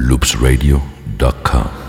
loopsradio.com.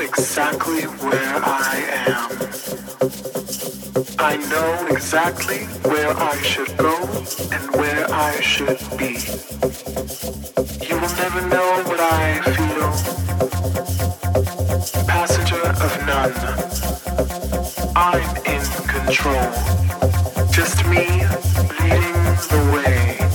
exactly where I am. I know exactly where I should go and where I should be. You will never know what I feel. Passenger of none. I'm in control. Just me leading the way.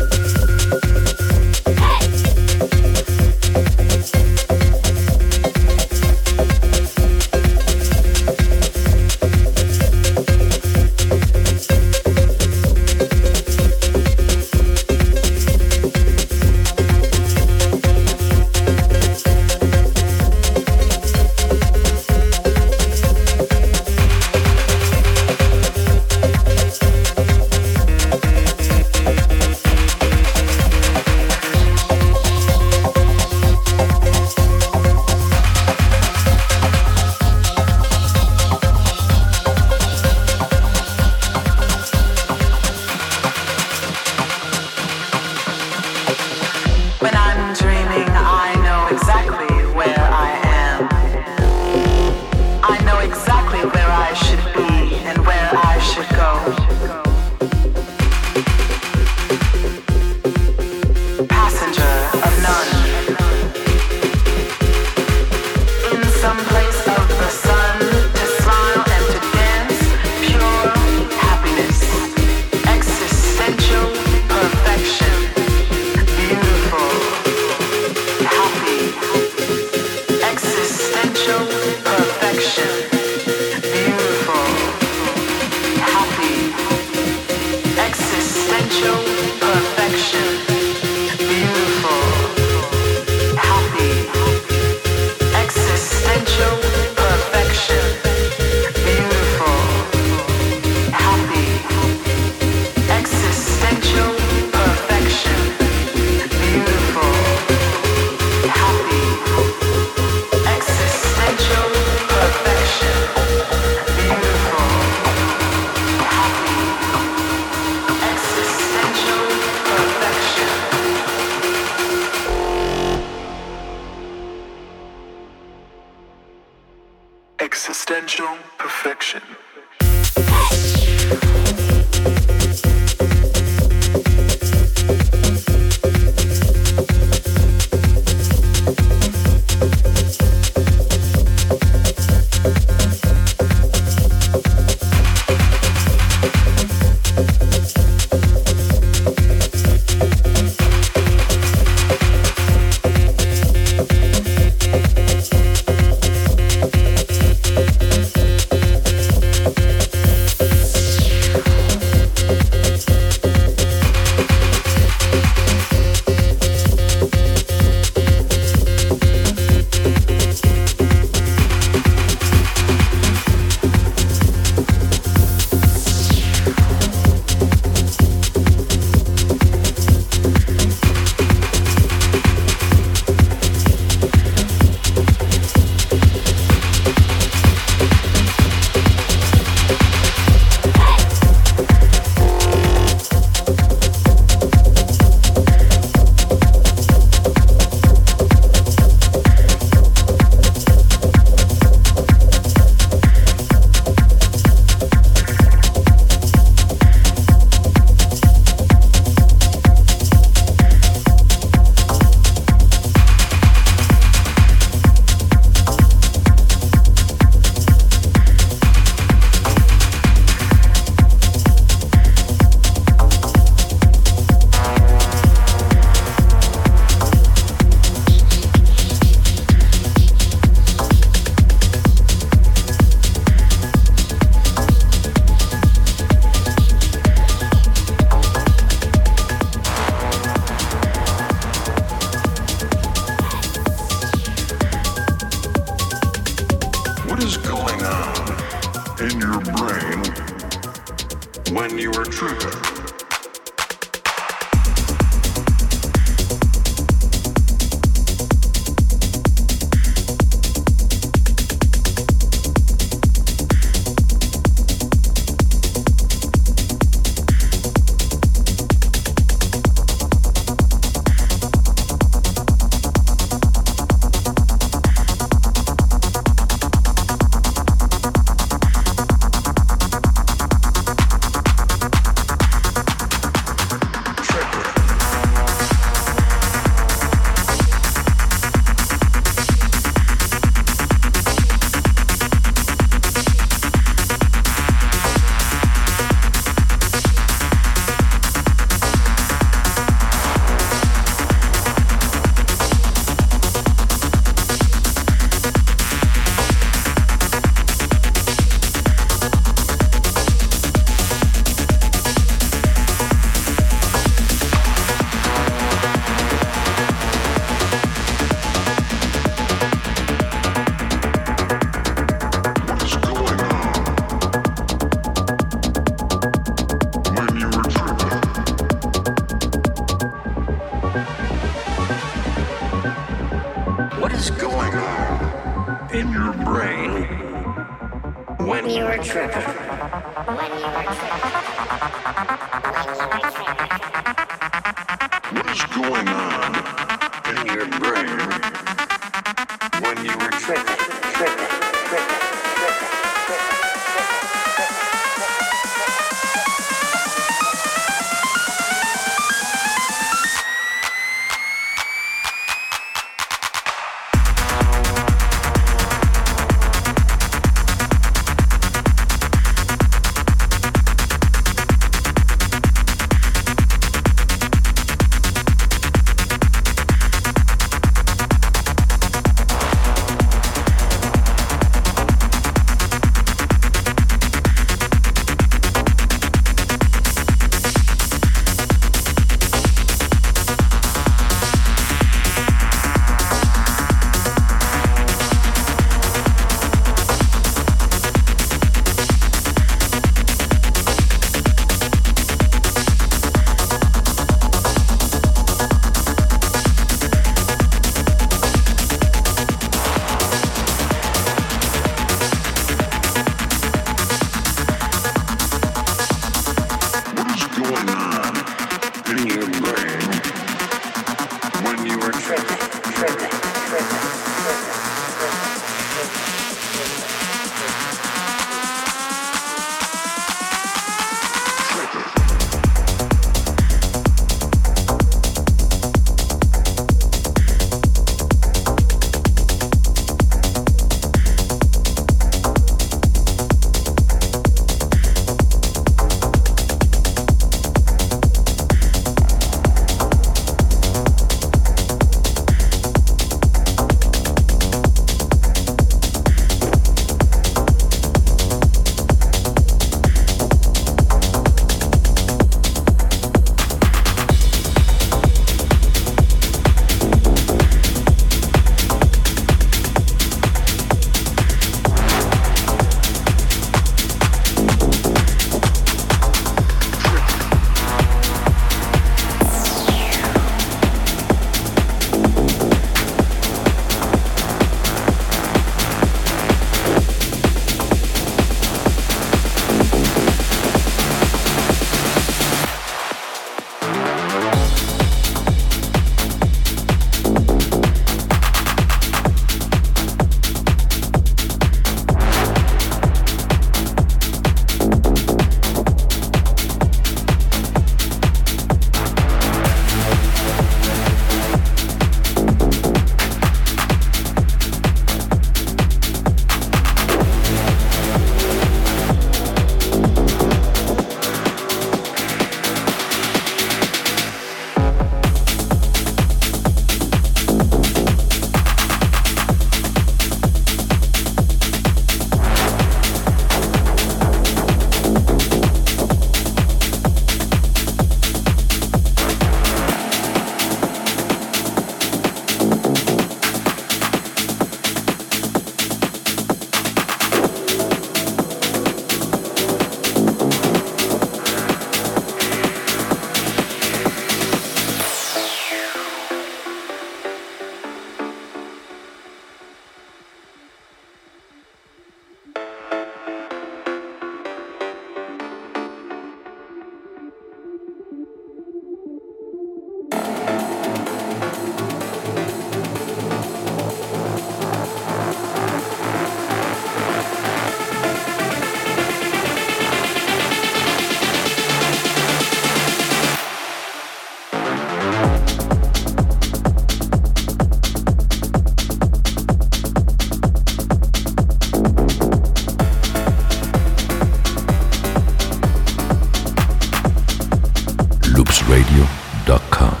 dot com.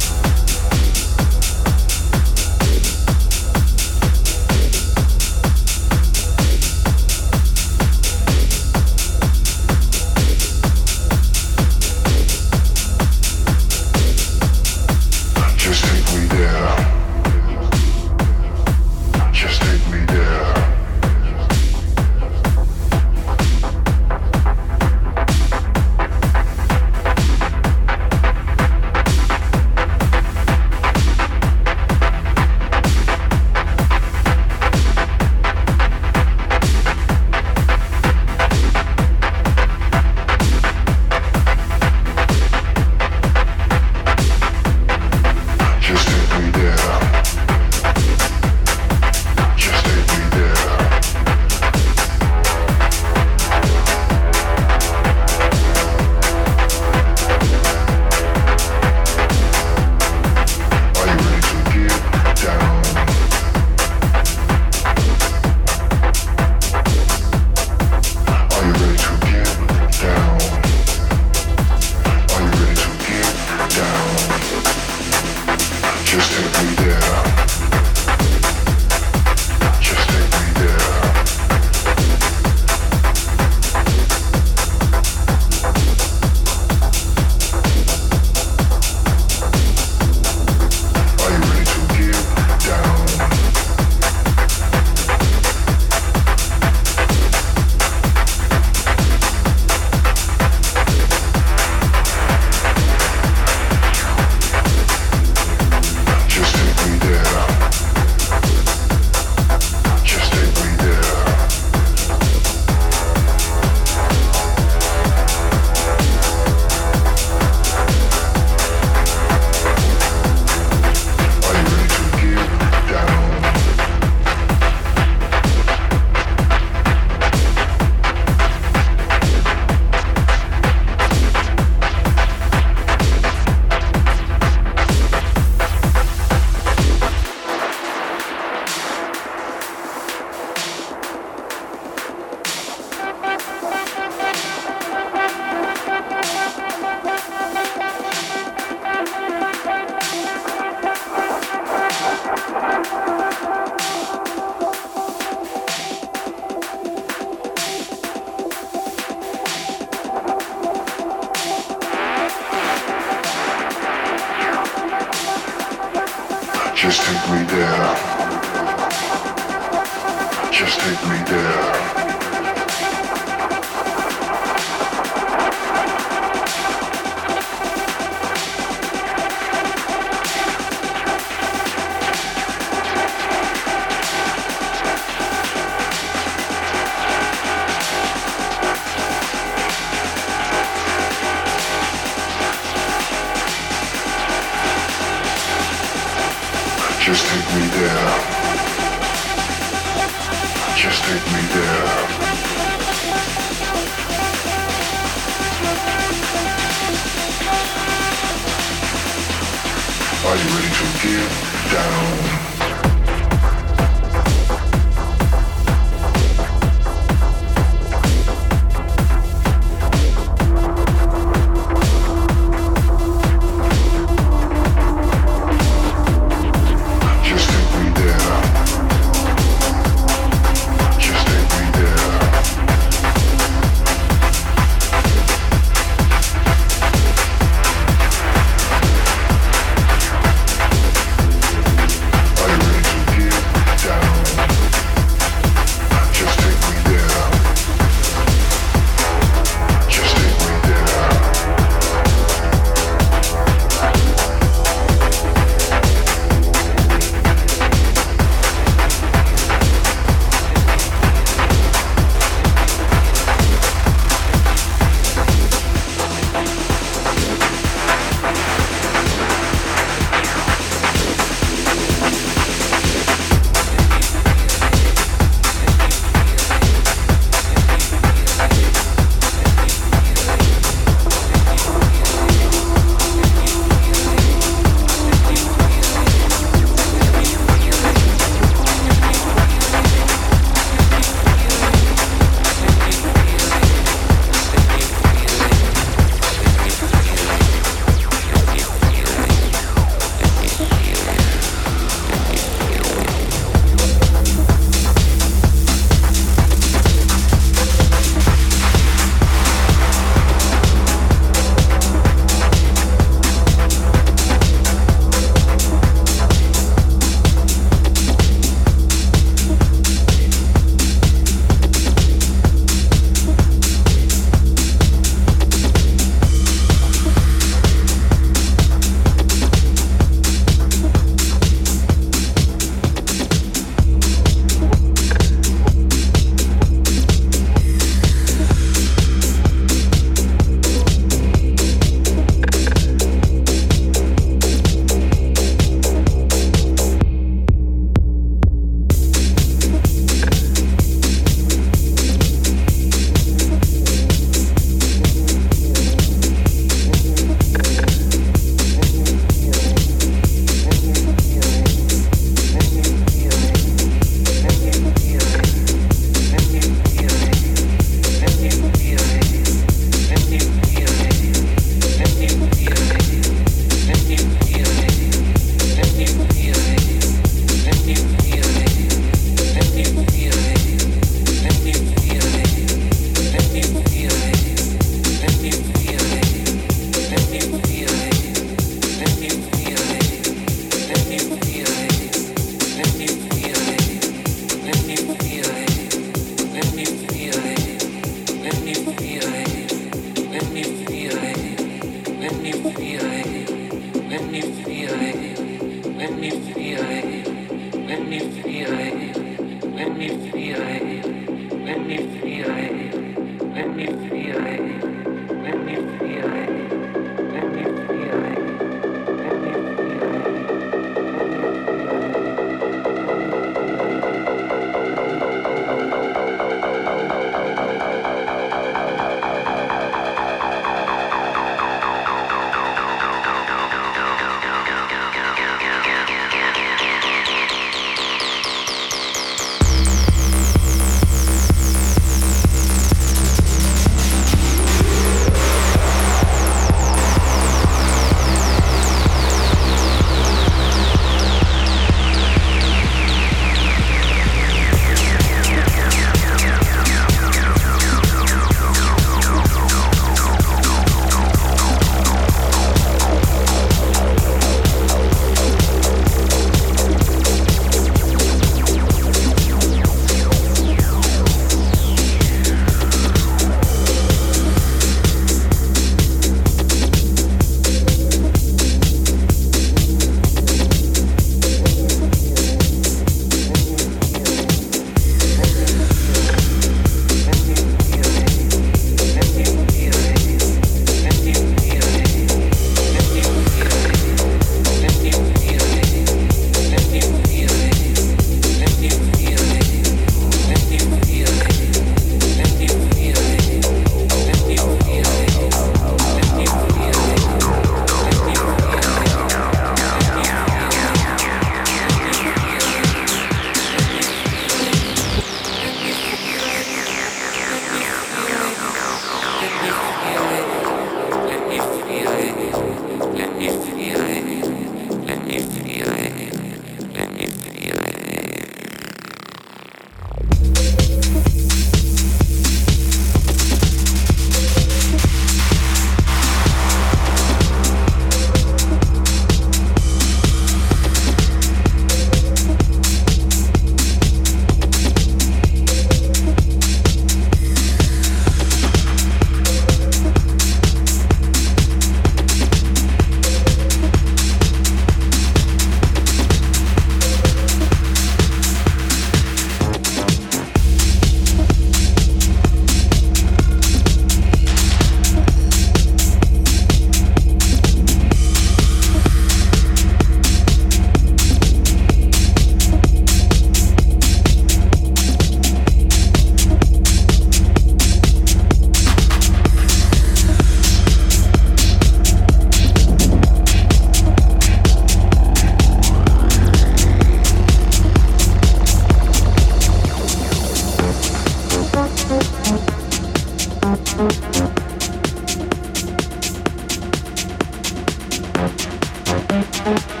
Thank